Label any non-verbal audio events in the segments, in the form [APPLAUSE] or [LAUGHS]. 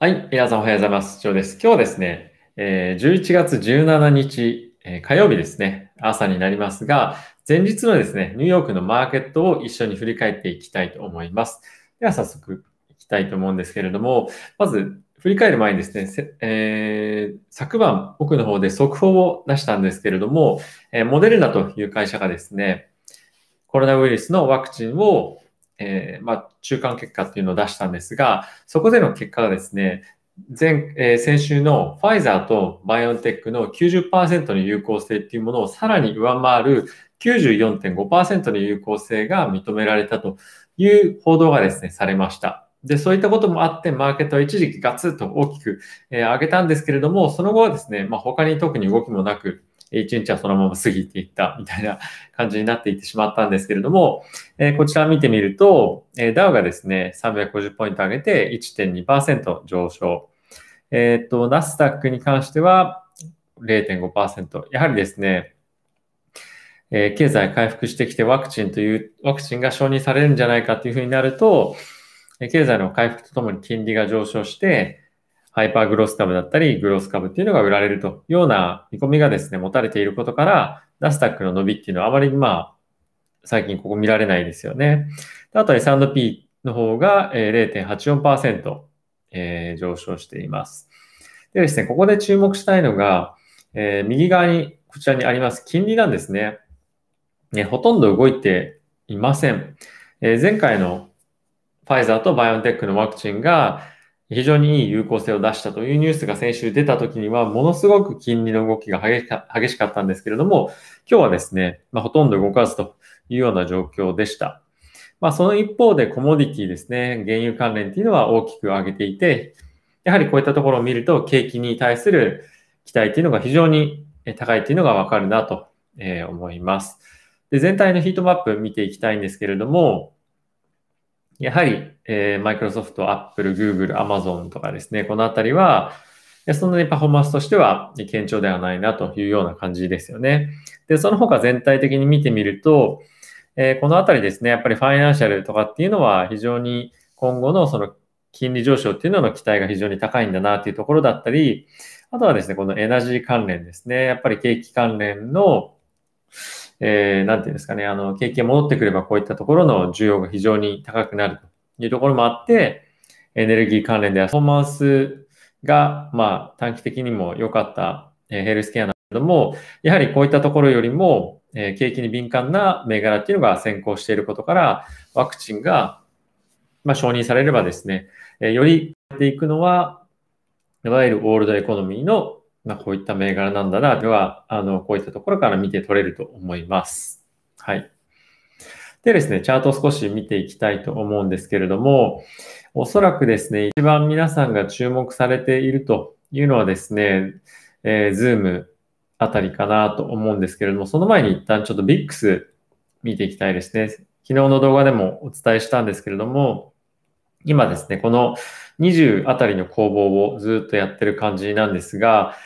はい。皆さんおはようございます。ジョーです。今日はですね、えー、11月17日、えー、火曜日ですね、朝になりますが、前日のですね、ニューヨークのマーケットを一緒に振り返っていきたいと思います。では早速いきたいと思うんですけれども、まず振り返る前にですね、えー、昨晩奥の方で速報を出したんですけれども、え、モデルナという会社がですね、コロナウイルスのワクチンをえー、まあ、中間結果っていうのを出したんですが、そこでの結果がですね、前、えー、先週のファイザーとバイオンテックの90%の有効性っていうものをさらに上回る94.5%の有効性が認められたという報道がですね、されました。で、そういったこともあって、マーケットは一時期ガツッと大きく、えー、上げたんですけれども、その後はですね、まあ、他に特に動きもなく、1日はそのまま過ぎていったみたいな感じになっていってしまったんですけれども、え、こちら見てみると、えー、ダウがですね、350ポイント上げて1.2%上昇。えっ、と、ナスダックに関しては0.5%。やはりですね、え、経済回復してきてワクチンという、ワクチンが承認されるんじゃないかというふうになると、経済の回復とともに金利が上昇して、ハイパーグロス株だったり、グロス株っていうのが売られるというような見込みがですね、持たれていることから、ナスダックの伸びっていうのはあまりまあ、最近ここ見られないですよね。あと S&P の方が0.84%、え、上昇しています。でですね、ここで注目したいのが、え、右側に、こちらにあります金利なんですね。ね、ほとんど動いていません。え、前回のファイザーとバイオンテックのワクチンが、非常にいい有効性を出したというニュースが先週出た時には、ものすごく金利の動きが激しかったんですけれども、今日はですね、まあ、ほとんど動かずというような状況でした。まあ、その一方でコモディティですね、原油関連っていうのは大きく上げていて、やはりこういったところを見ると、景気に対する期待っていうのが非常に高いっていうのがわかるなと思います。で全体のヒートマップ見ていきたいんですけれども、やはり、えー、マイクロソフト、アップル、グーグル、アマゾンとかですね、このあたりは、そんなにパフォーマンスとしては堅調ではないなというような感じですよね。で、その他全体的に見てみると、えー、このあたりですね、やっぱりファイナンシャルとかっていうのは非常に今後のその金利上昇っていうのの期待が非常に高いんだなっていうところだったり、あとはですね、このエナジー関連ですね、やっぱり景気関連のえー、なんていうんですかね、あの、景気戻ってくればこういったところの需要が非常に高くなるというところもあって、エネルギー関連ではパフォーマンスが、まあ、短期的にも良かった、えー、ヘルスケアなんだけども、やはりこういったところよりも、えー、景気に敏感な銘柄っていうのが先行していることから、ワクチンが、まあ、承認されればですね、えー、よりていくのは、いわゆるオールドエコノミーのまあ、こういった銘柄なんだな、では、あの、こういったところから見て取れると思います。はい。でですね、チャートを少し見ていきたいと思うんですけれども、おそらくですね、一番皆さんが注目されているというのはですね、えー、ズームあたりかなと思うんですけれども、その前に一旦ちょっと VIX 見ていきたいですね。昨日の動画でもお伝えしたんですけれども、今ですね、この20あたりの攻防をずっとやってる感じなんですが、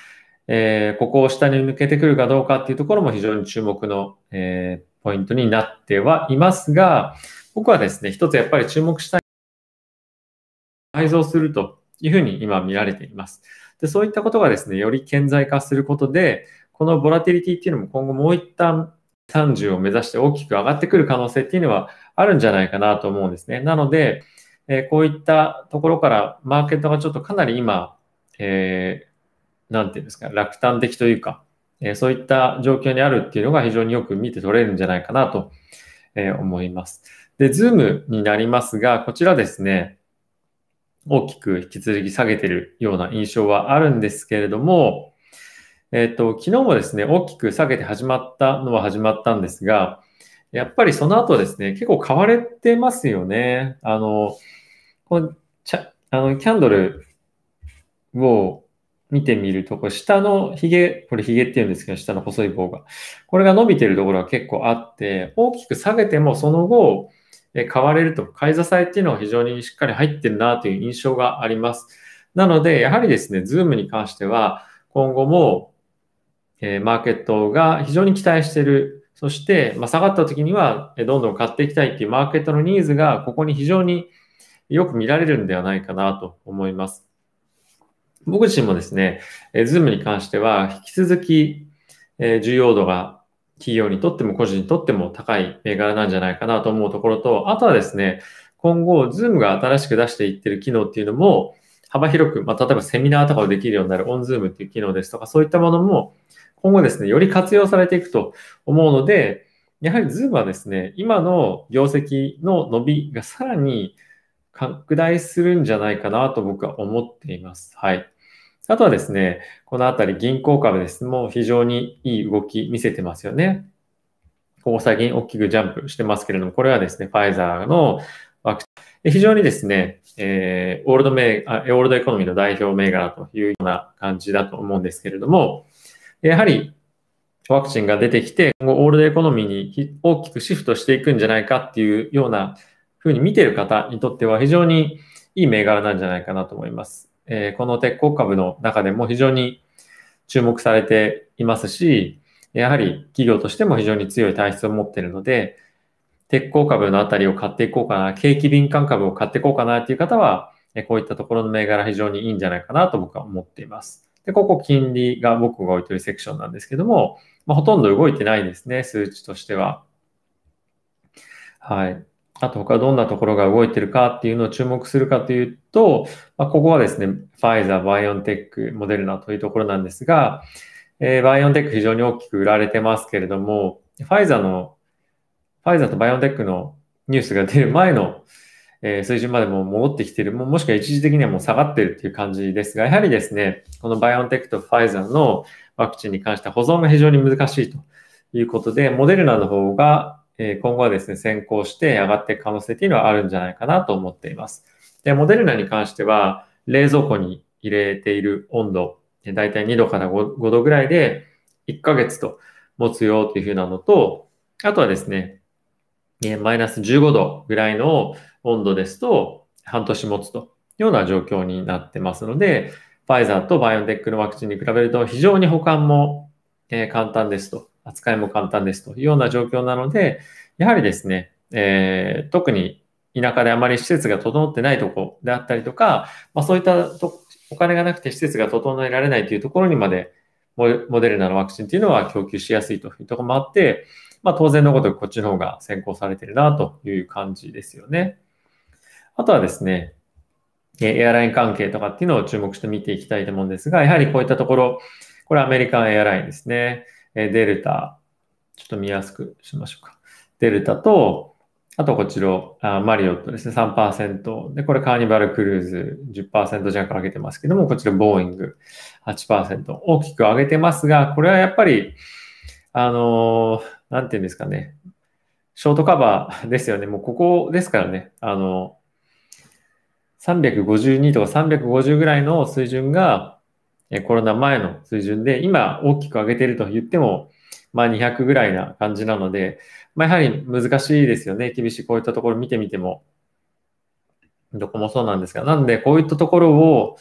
えー、ここを下に抜けてくるかどうかっていうところも非常に注目の、えー、ポイントになってはいますが、僕はですね、一つやっぱり注目したい。改造するというふうに今見られています。で、そういったことがですね、より顕在化することで、このボラティリティっていうのも今後もう一旦30を目指して大きく上がってくる可能性っていうのはあるんじゃないかなと思うんですね。なので、え、こういったところからマーケットがちょっとかなり今、えーなんていうんですか、楽観的というか、えそういった状況にあるっていうのが非常によく見て取れるんじゃないかなと、え思います。で、ズームになりますが、こちらですね、大きく引き続き下げてるような印象はあるんですけれども、えっ、と、昨日もですね、大きく下げて始まったのは始まったんですが、やっぱりその後ですね、結構買われてますよね。あの、このちゃあのキャンドルを見てみると、これ下のヒゲ、これヒゲって言うんですけど、下の細い棒が。これが伸びてるところが結構あって、大きく下げてもその後、え買われると、買い支えっていうのは非常にしっかり入ってるなという印象があります。なので、やはりですね、ズームに関しては、今後も、えマーケットが非常に期待してる。そして、ま下がった時には、どんどん買っていきたいっていうマーケットのニーズが、ここに非常によく見られるんではないかなと思います。僕自身もですね、えー、ズームに関しては引き続き、重要度が企業にとっても個人にとっても高い銘柄なんじゃないかなと思うところと、あとはですね、今後、ズームが新しく出していってる機能っていうのも、幅広く、まあ、例えばセミナーとかをできるようになる OnZoom っていう機能ですとか、そういったものも、今後ですね、より活用されていくと思うので、やはりズームはですね、今の業績の伸びがさらに拡大するんじゃないかなと僕は思っています。はい。あとはですね、このあたり銀行株ですもう非常にいい動き見せてますよね。ここ最近大きくジャンプしてますけれども、これはですね、ファイザーのワクチン。非常にですね、えー、オールドメあ、オールドエコノミーの代表銘柄というような感じだと思うんですけれども、やはりワクチンが出てきて、今後オールドエコノミーに大きくシフトしていくんじゃないかっていうようなふうに見てる方にとっては非常にいい銘柄なんじゃないかなと思います。えー、この鉄鋼株の中でも非常に注目されていますし、やはり企業としても非常に強い体質を持っているので、鉄鋼株のあたりを買っていこうかな、景気敏感株を買っていこうかなっていう方は、こういったところの銘柄非常にいいんじゃないかなと僕は思っています。で、ここ金利が僕が置いてるセクションなんですけども、まあ、ほとんど動いてないですね、数値としては。はい。あと他どんなところが動いてるかっていうのを注目するかというと、まあ、ここはですね、ファイザー、バイオンテック、モデルナというところなんですが、えー、バイオンテック非常に大きく売られてますけれども、ファイザーの、ファイザーとバイオンテックのニュースが出る前の、え、水準までも戻ってきてる、ももしくは一時的にはもう下がってるっていう感じですが、やはりですね、このバイオンテックとファイザーのワクチンに関して保存が非常に難しいということで、モデルナの方がえ今後はですね、先行して上がっていく可能性っていうのはあるんじゃないかなと思っています。で、モデルナに関しては、冷蔵庫に入れている温度、だいたい2度から 5, 度ぐらいで1ヶ月と持つよっていうふうなのと、あとはですね、マイナス15度ぐらいの温度ですと半年持つというような状況になってますので、ファイザーとバイオンテックのワクチンに比べると非常に保管も簡単ですと扱いも簡単ですというような状況なので、やはりですね、えー、特に田舎であまり施設が整ってないとこであったりとか、まあ、そういったお金がなくて施設が整えられないというところにまでモデルナのワクチンというのは供給しやすいというところもあって、まあ、当然のことくこっちの方が先行されているなという感じですよね。あとはですね、エアライン関係とかっていうのを注目して見ていきたいと思うんですが、やはりこういったところ、これアメリカンエアラインですね。えデルタ、ちょっと見やすくしましょうか。デルタと、あとこちら、マリオットですね、3%。で、これカーニバルクルーズ10%弱上げてますけども、こちらボーイング8%大きく上げてますが、これはやっぱり、あのなんていうんですかね、ショートカバーですよね。もうここですからね、あの、352とか350ぐらいの水準が、コロナ前の水準で、今大きく上げてると言っても、まあ200ぐらいな感じなので、まあやはり難しいですよね。厳しいこういったところ見てみても。どこもそうなんですが。なので、こういったところを、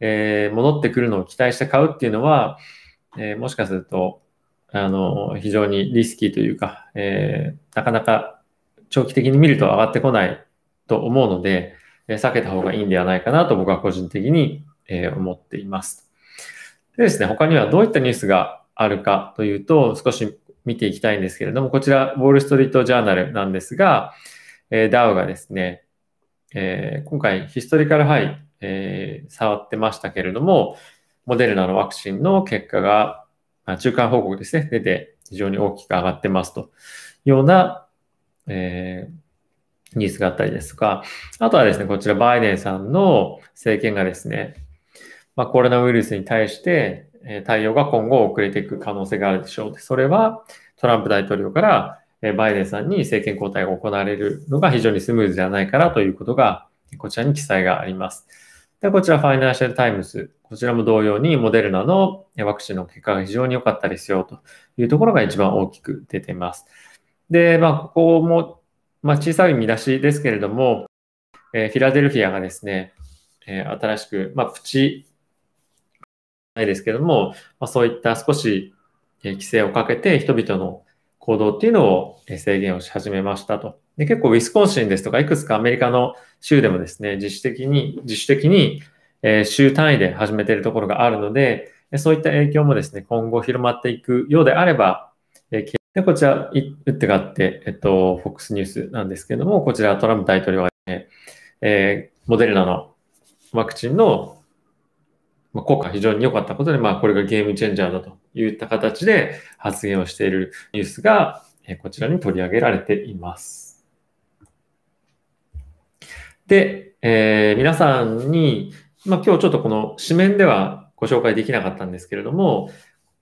えー、戻ってくるのを期待して買うっていうのは、えー、もしかすると、あの、非常にリスキーというか、えー、なかなか長期的に見ると上がってこないと思うので、え避けた方がいいんではないかなと僕は個人的に、え思っています。でですね、他にはどういったニュースがあるかというと、少し見ていきたいんですけれども、こちら、ウォール・ストリート・ジャーナルなんですが、えー、ダウがですね、えー、今回ヒストリカルハイ、えー、触ってましたけれども、モデルナのワクチンの結果が、まあ、中間報告ですね、出て非常に大きく上がってますというような、えー、ニュースがあったりですとか、あとはですね、こちらバイデンさんの政権がですね、まあ、コロナウイルスに対して、対応が今後遅れていく可能性があるでしょう。それはトランプ大統領から、バイデンさんに政権交代が行われるのが非常にスムーズではないかなということが、こちらに記載があります。で、こちらファイナンシャルタイムズ。こちらも同様にモデルナのワクチンの結果が非常に良かったですよというところが一番大きく出ています。で、まあ、ここも、まあ、小さい見出しですけれども、えー、フィラデルフィアがですね、えー、新しく、まあ、プチないですけども、まあ、そういった少し規制をかけて人々の行動っていうのを制限をし始めましたと。で結構ウィスコンシンですとか、いくつかアメリカの州でもですね、自主的に、自主的にえー、週単位で始めているところがあるので、そういった影響もですね、今後広まっていくようであれば、え、でこちら、打ってがあって、えっと、FOX ニュースなんですけども、こちらトランプ大統領が、ね、えー、モデルナのワクチンのまあ効果非常に良かったことで、まあ、これがゲームチェンジャーだといった形で発言をしているニュースが、えこちらに取り上げられています。で、えー、皆さんに、まあ、今日ちょっとこの紙面ではご紹介できなかったんですけれども、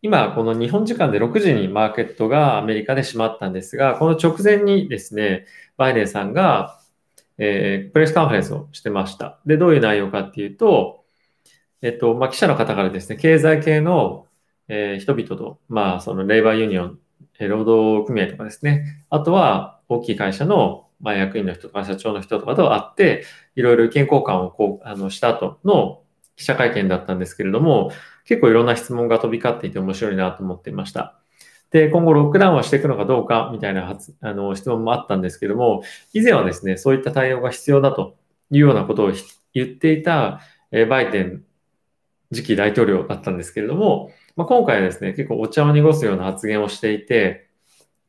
今、この日本時間で6時にマーケットがアメリカで閉まったんですが、この直前にですね、バイデンさんが、えー、プレスカンファレンスをしてました。で、どういう内容かっていうと、えっと、まあ、記者の方からですね、経済系の、えー、人々と、まあ、そのレイバーユニオン、えー、労働組合とかですね、あとは大きい会社の、まあ、役員の人とか社長の人とかと会って、いろいろ意見交換をこう、あの、した後の記者会見だったんですけれども、結構いろんな質問が飛び交っていて面白いなと思っていました。で、今後ロックダウンはしていくのかどうかみたいなあの質問もあったんですけども、以前はですね、そういった対応が必要だというようなことを言っていたバイデン次期大統領だったんですけれども、まあ、今回はですね、結構お茶を濁すような発言をしていて、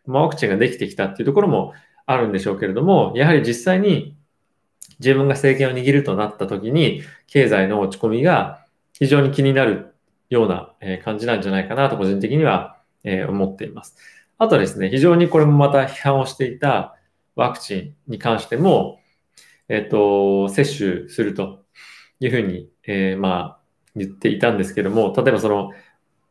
まあ、ワクチンができてきたっていうところもあるんでしょうけれども、やはり実際に自分が政権を握るとなった時に、経済の落ち込みが非常に気になるような感じなんじゃないかなと個人的には思っています。あとですね、非常にこれもまた批判をしていたワクチンに関しても、えっと、接種するというふうに、えー、まあ、言っていたんですけども、例えばその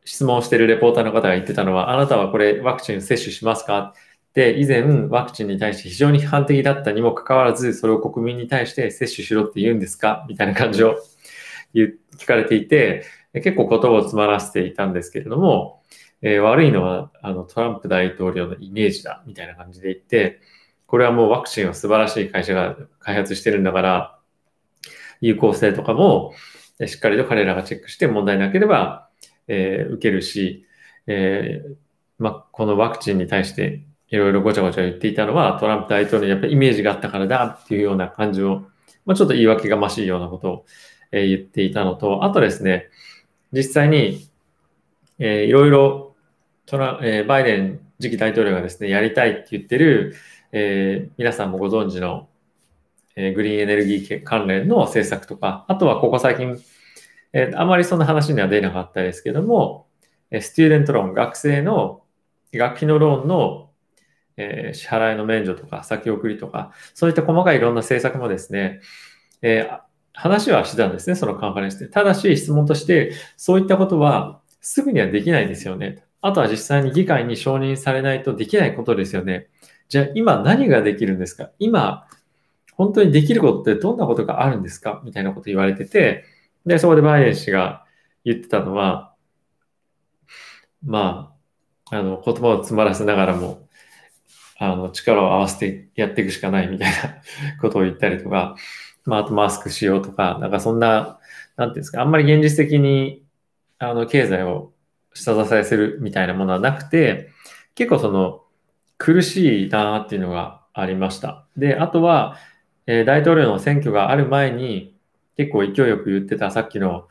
質問しているレポーターの方が言ってたのは、あなたはこれワクチン接種しますか？で、以前ワクチンに対して非常に批判的だったにもかかわらず、それを国民に対して接種しろって言うんですか？みたいな感じを聞かれていて、結構言葉を詰まらせていたんですけれども、えー、悪いのはあのトランプ大統領のイメージだみたいな感じで言って、これはもうワクチンを素晴らしい会社が開発してるんだから、有効性とかも、しっかりと彼らがチェックして問題なければ、えー、受けるし、えー、まこのワクチンに対していろいろごちゃごちゃ言っていたのはトランプ大統領にやっぱりイメージがあったからだっていうような感じを、まあ、ちょっと言い訳がましいようなことを、えー、言っていたのと、あとですね、実際に、え、いろいろトラ、えー、バイデン次期大統領がですね、やりたいって言ってる、えー、皆さんもご存知のえグリーンエネルギー関連の政策とか、あとはここ最近、えあまりそんな話には出なかったですけども、えスチューデントローン、学生の学費のローンの、え支払いの免除とか先送りとか、そういった細かいいろんな政策もですね、え話はしてたんですね、そのカンファレンスで。ただし質問として、そういったことはすぐにはできないですよね。あとは実際に議会に承認されないとできないことですよね。じゃあ今何ができるんですか？今本当にできることってどんなことがあるんですか？みたいなこと言われてて、で、そこでバイデン氏が言ってたのは、まあ、あの、言葉を詰まらせながらも、あの、力を合わせてやっていくしかないみたいな [LAUGHS] ことを言ったりとか、まあ、あとマスクしようとか、なんかそんな、なんていうんですか、あんまり現実的に、あの、経済を下支えするみたいなものはなくて、結構その、苦しいなっていうのがありました。で、あとは、えー、大統領の選挙がある前に、結構勢いよく言ってたさっきの、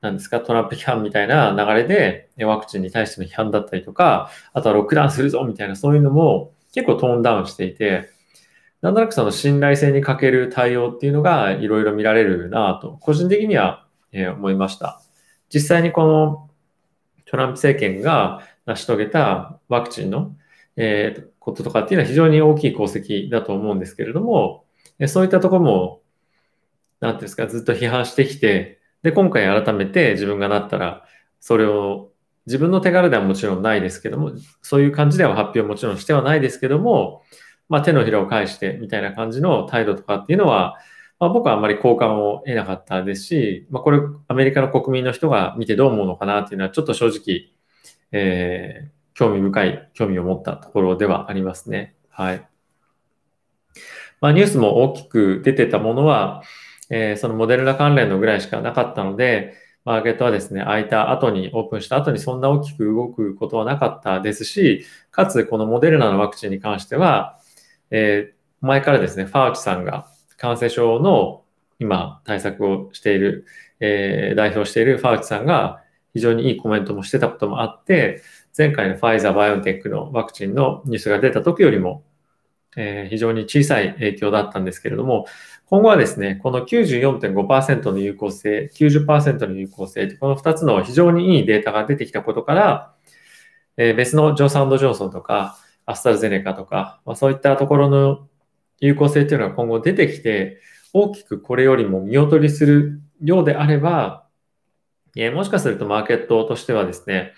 なんですか、トランプ批判みたいな流れで、ワクチンに対しての批判だったりとか、あとはロックダウンするぞみたいな、そういうのも結構トーンダウンしていて、なんとなくその信頼性に欠ける対応っていうのがいろいろ見られるなと、個人的には、え思いました。実際にこのトランプ政権が成し遂げたワクチンの、え、こととかっていうのは非常に大きい功績だと思うんですけれども、そういったところも、なんていうんですか、ずっと批判してきて、で、今回改めて自分がなったら、それを自分の手柄ではもちろんないですけども、そういう感じでは発表もちろんしてはないですけども、まあ、手のひらを返してみたいな感じの態度とかっていうのは、まあ、僕はあんまり好感を得なかったですし、まあ、これアメリカの国民の人が見てどう思うのかなっていうのはちょっと正直、えー、興味深い、興味を持ったところではありますね。はい。まあ、ニュースも大きく出てたものは、えー、そのモデルナ関連のぐらいしかなかったので、マーケットはですね、開いた後に、オープンした後にそんな大きく動くことはなかったですし、かつこのモデルナのワクチンに関しては、えー、前からですね、ファウチさんが感染症の今対策をしている、えー、代表しているファウチさんが非常にいいコメントもしてたこともあって、前回のファイザー、バイオンテックのワクチンのニュースが出た時よりも、えー、非常に小さい影響だったんですけれども、今後はですね、この94.5%の有効性、90%の有効性、この2つの非常にいいデータが出てきたことから、えー、別のジョーサンド・ジョンソンとか、アスタルゼネカとか、まあ、そういったところの有効性っていうのが今後出てきて、大きくこれよりも見劣りするようであれば、えー、もしかするとマーケットとしてはですね、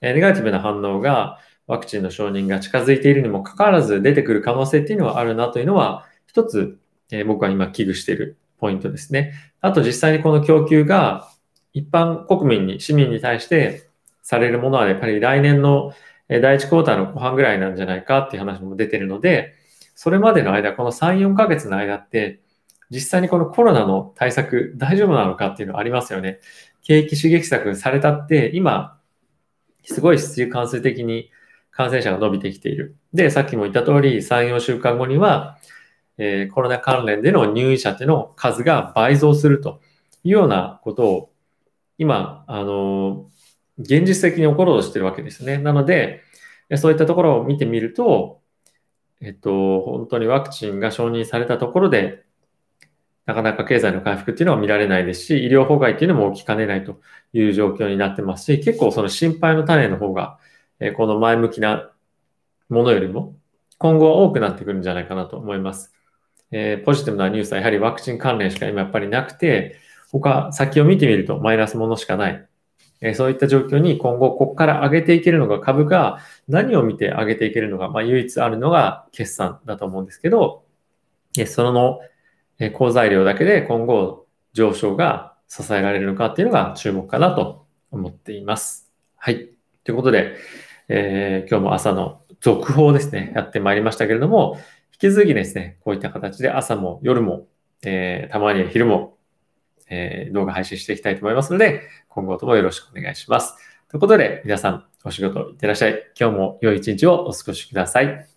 ネガティブな反応がワクチンの承認が近づいているにもかかわらず出てくる可能性っていうのはあるなというのは、一つ、えー、僕は今危惧しているポイントですね。あと実際にこの供給が一般国民に、市民に対してされるものはやっぱり来年の第1クォーターの後半ぐらいなんじゃないかっていう話も出てるので、それまでの間、この3、4ヶ月の間って、実際にこのコロナの対策大丈夫なのかっていうのありますよね。景気刺激策されたって、今、すごい市中感染的に感染者が伸びてきている。で、さっきも言った通り、3、4週間後には、えー、コロナ関連での入院者っての数が倍増するというようなことを、今、あの、現実的に起ころうとしてるわけですね。なので、そういったところを見てみると、えっと、本当にワクチンが承認されたところで、なかなか経済の回復っていうのは見られないですし、医療崩壊っていうのも起きかねないという状況になってますし、結構その心配の種の方が、えこの前向きなものよりも今後は多くなってくるんじゃないかなと思います。えー、ポジティブなニュースはやはりワクチン関連しか今やっぱりなくて、他先を見てみるとマイナスものしかない。えそういった状況に今後ここから上げていけるのが株が何を見て上げていけるのか、まあ、唯一あるのが決算だと思うんですけど、えそのえ好材料だけで今後上昇が支えられるのかっていうのが注目かなと思っています。はい。ということで、えー、今日も朝の続報ですね、やってまいりましたけれども、引き続きですね、こういった形で朝も夜も、えー、たまには昼も、えー、動画配信していきたいと思いますので、今後ともよろしくお願いします。ということで、皆さんお仕事いってらっしゃい。今日も良い一日をお過ごしください。